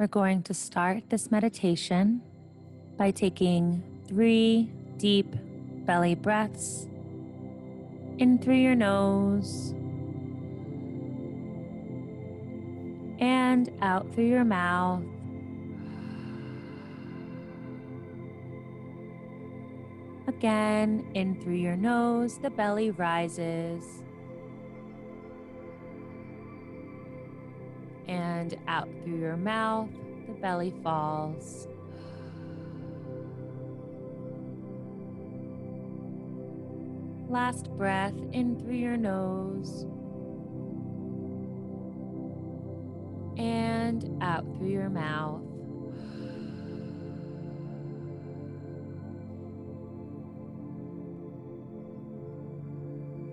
We're going to start this meditation by taking three deep belly breaths in through your nose and out through your mouth. Again, in through your nose, the belly rises. And out through your mouth, the belly falls. Last breath in through your nose and out through your mouth.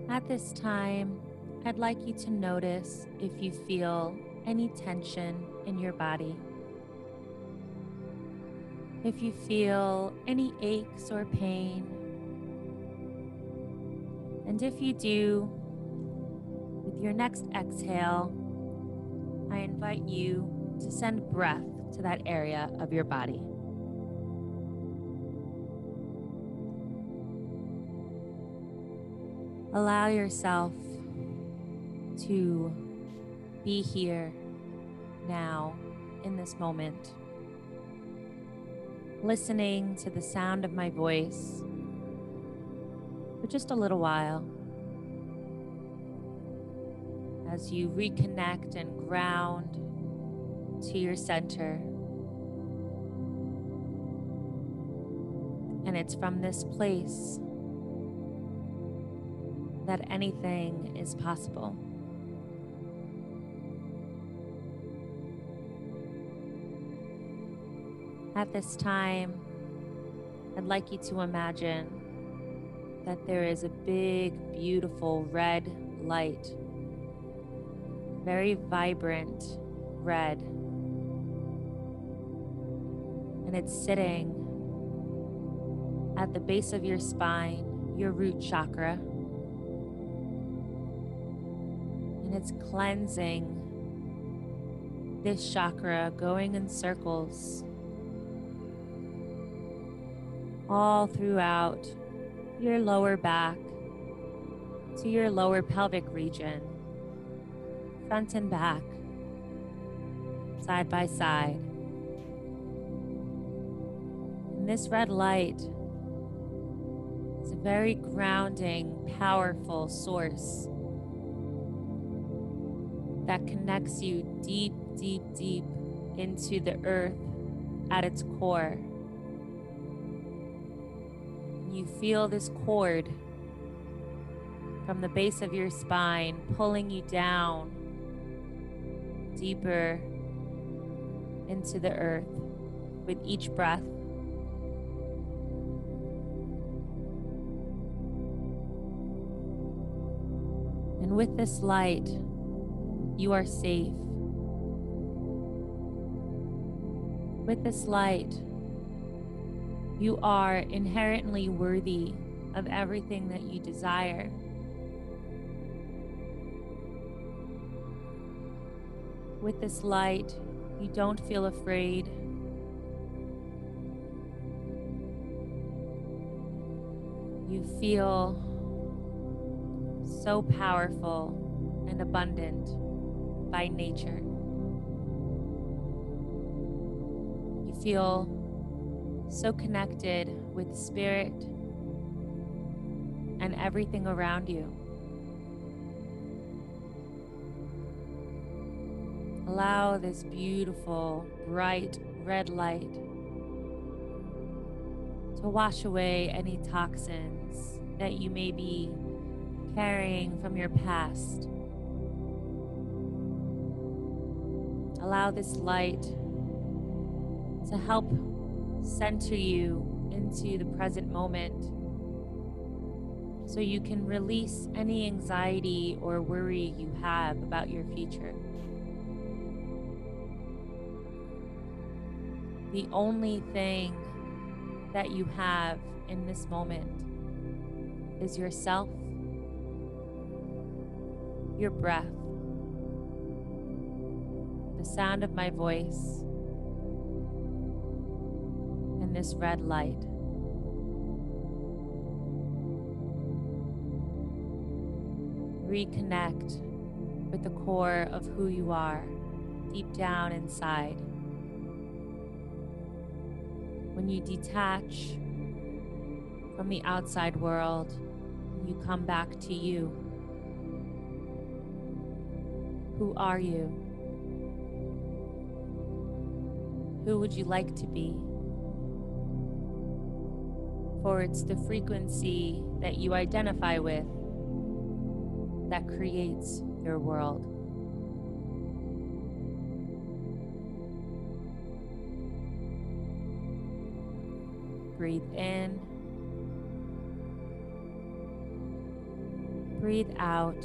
At this time, I'd like you to notice if you feel any tension in your body. If you feel any aches or pain, and if you do, with your next exhale, I invite you to send breath to that area of your body. Allow yourself to be here now in this moment, listening to the sound of my voice for just a little while as you reconnect and ground to your center. And it's from this place that anything is possible. At this time, I'd like you to imagine that there is a big, beautiful red light, very vibrant red, and it's sitting at the base of your spine, your root chakra, and it's cleansing this chakra, going in circles all throughout your lower back to your lower pelvic region, front and back, side by side. And this red light is a very grounding, powerful source that connects you deep, deep, deep into the earth at its core you feel this cord from the base of your spine pulling you down deeper into the earth with each breath. And with this light, you are safe. With this light, you are inherently worthy of everything that you desire. With this light, you don't feel afraid. You feel so powerful and abundant by nature. You feel so connected with spirit and everything around you. Allow this beautiful, bright red light to wash away any toxins that you may be carrying from your past. Allow this light to help center you into the present moment so you can release any anxiety or worry you have about your future. The only thing that you have in this moment is yourself, your breath, the sound of my voice, and this red light. Reconnect with the core of who you are deep down inside. When you detach from the outside world, you come back to you. Who are you? Who would you like to be? For it's the frequency that you identify with that creates your world. Breathe in. Breathe out.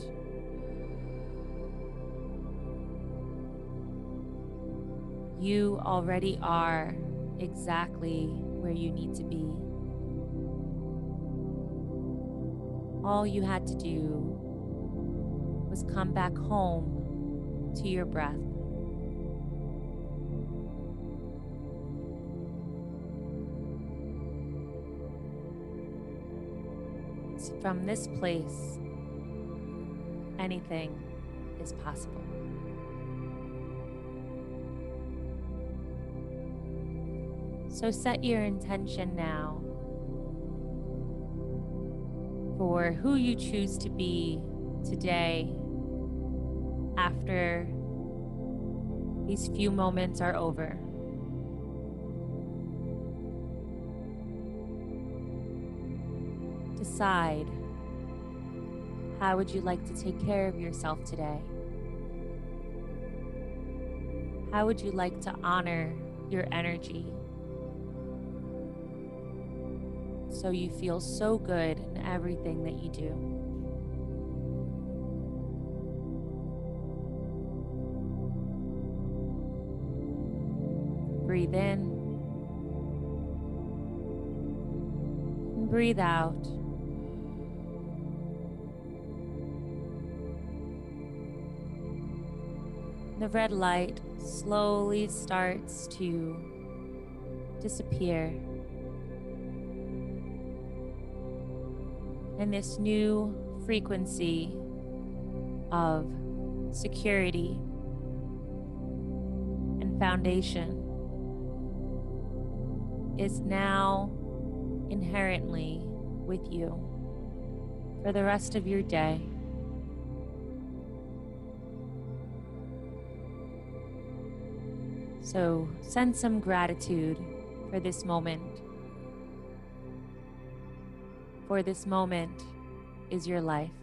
You already are exactly where you need to be. All you had to do was come back home to your breath. From this place, anything is possible. So set your intention now for who you choose to be today after these few moments are over. Decide how would you like to take care of yourself today? How would you like to honor your energy so you feel so good in everything that you do? Breathe in and breathe out. The red light slowly starts to disappear. And this new frequency of security and foundation is now inherently with you for the rest of your day. So send some gratitude for this moment. For this moment is your life.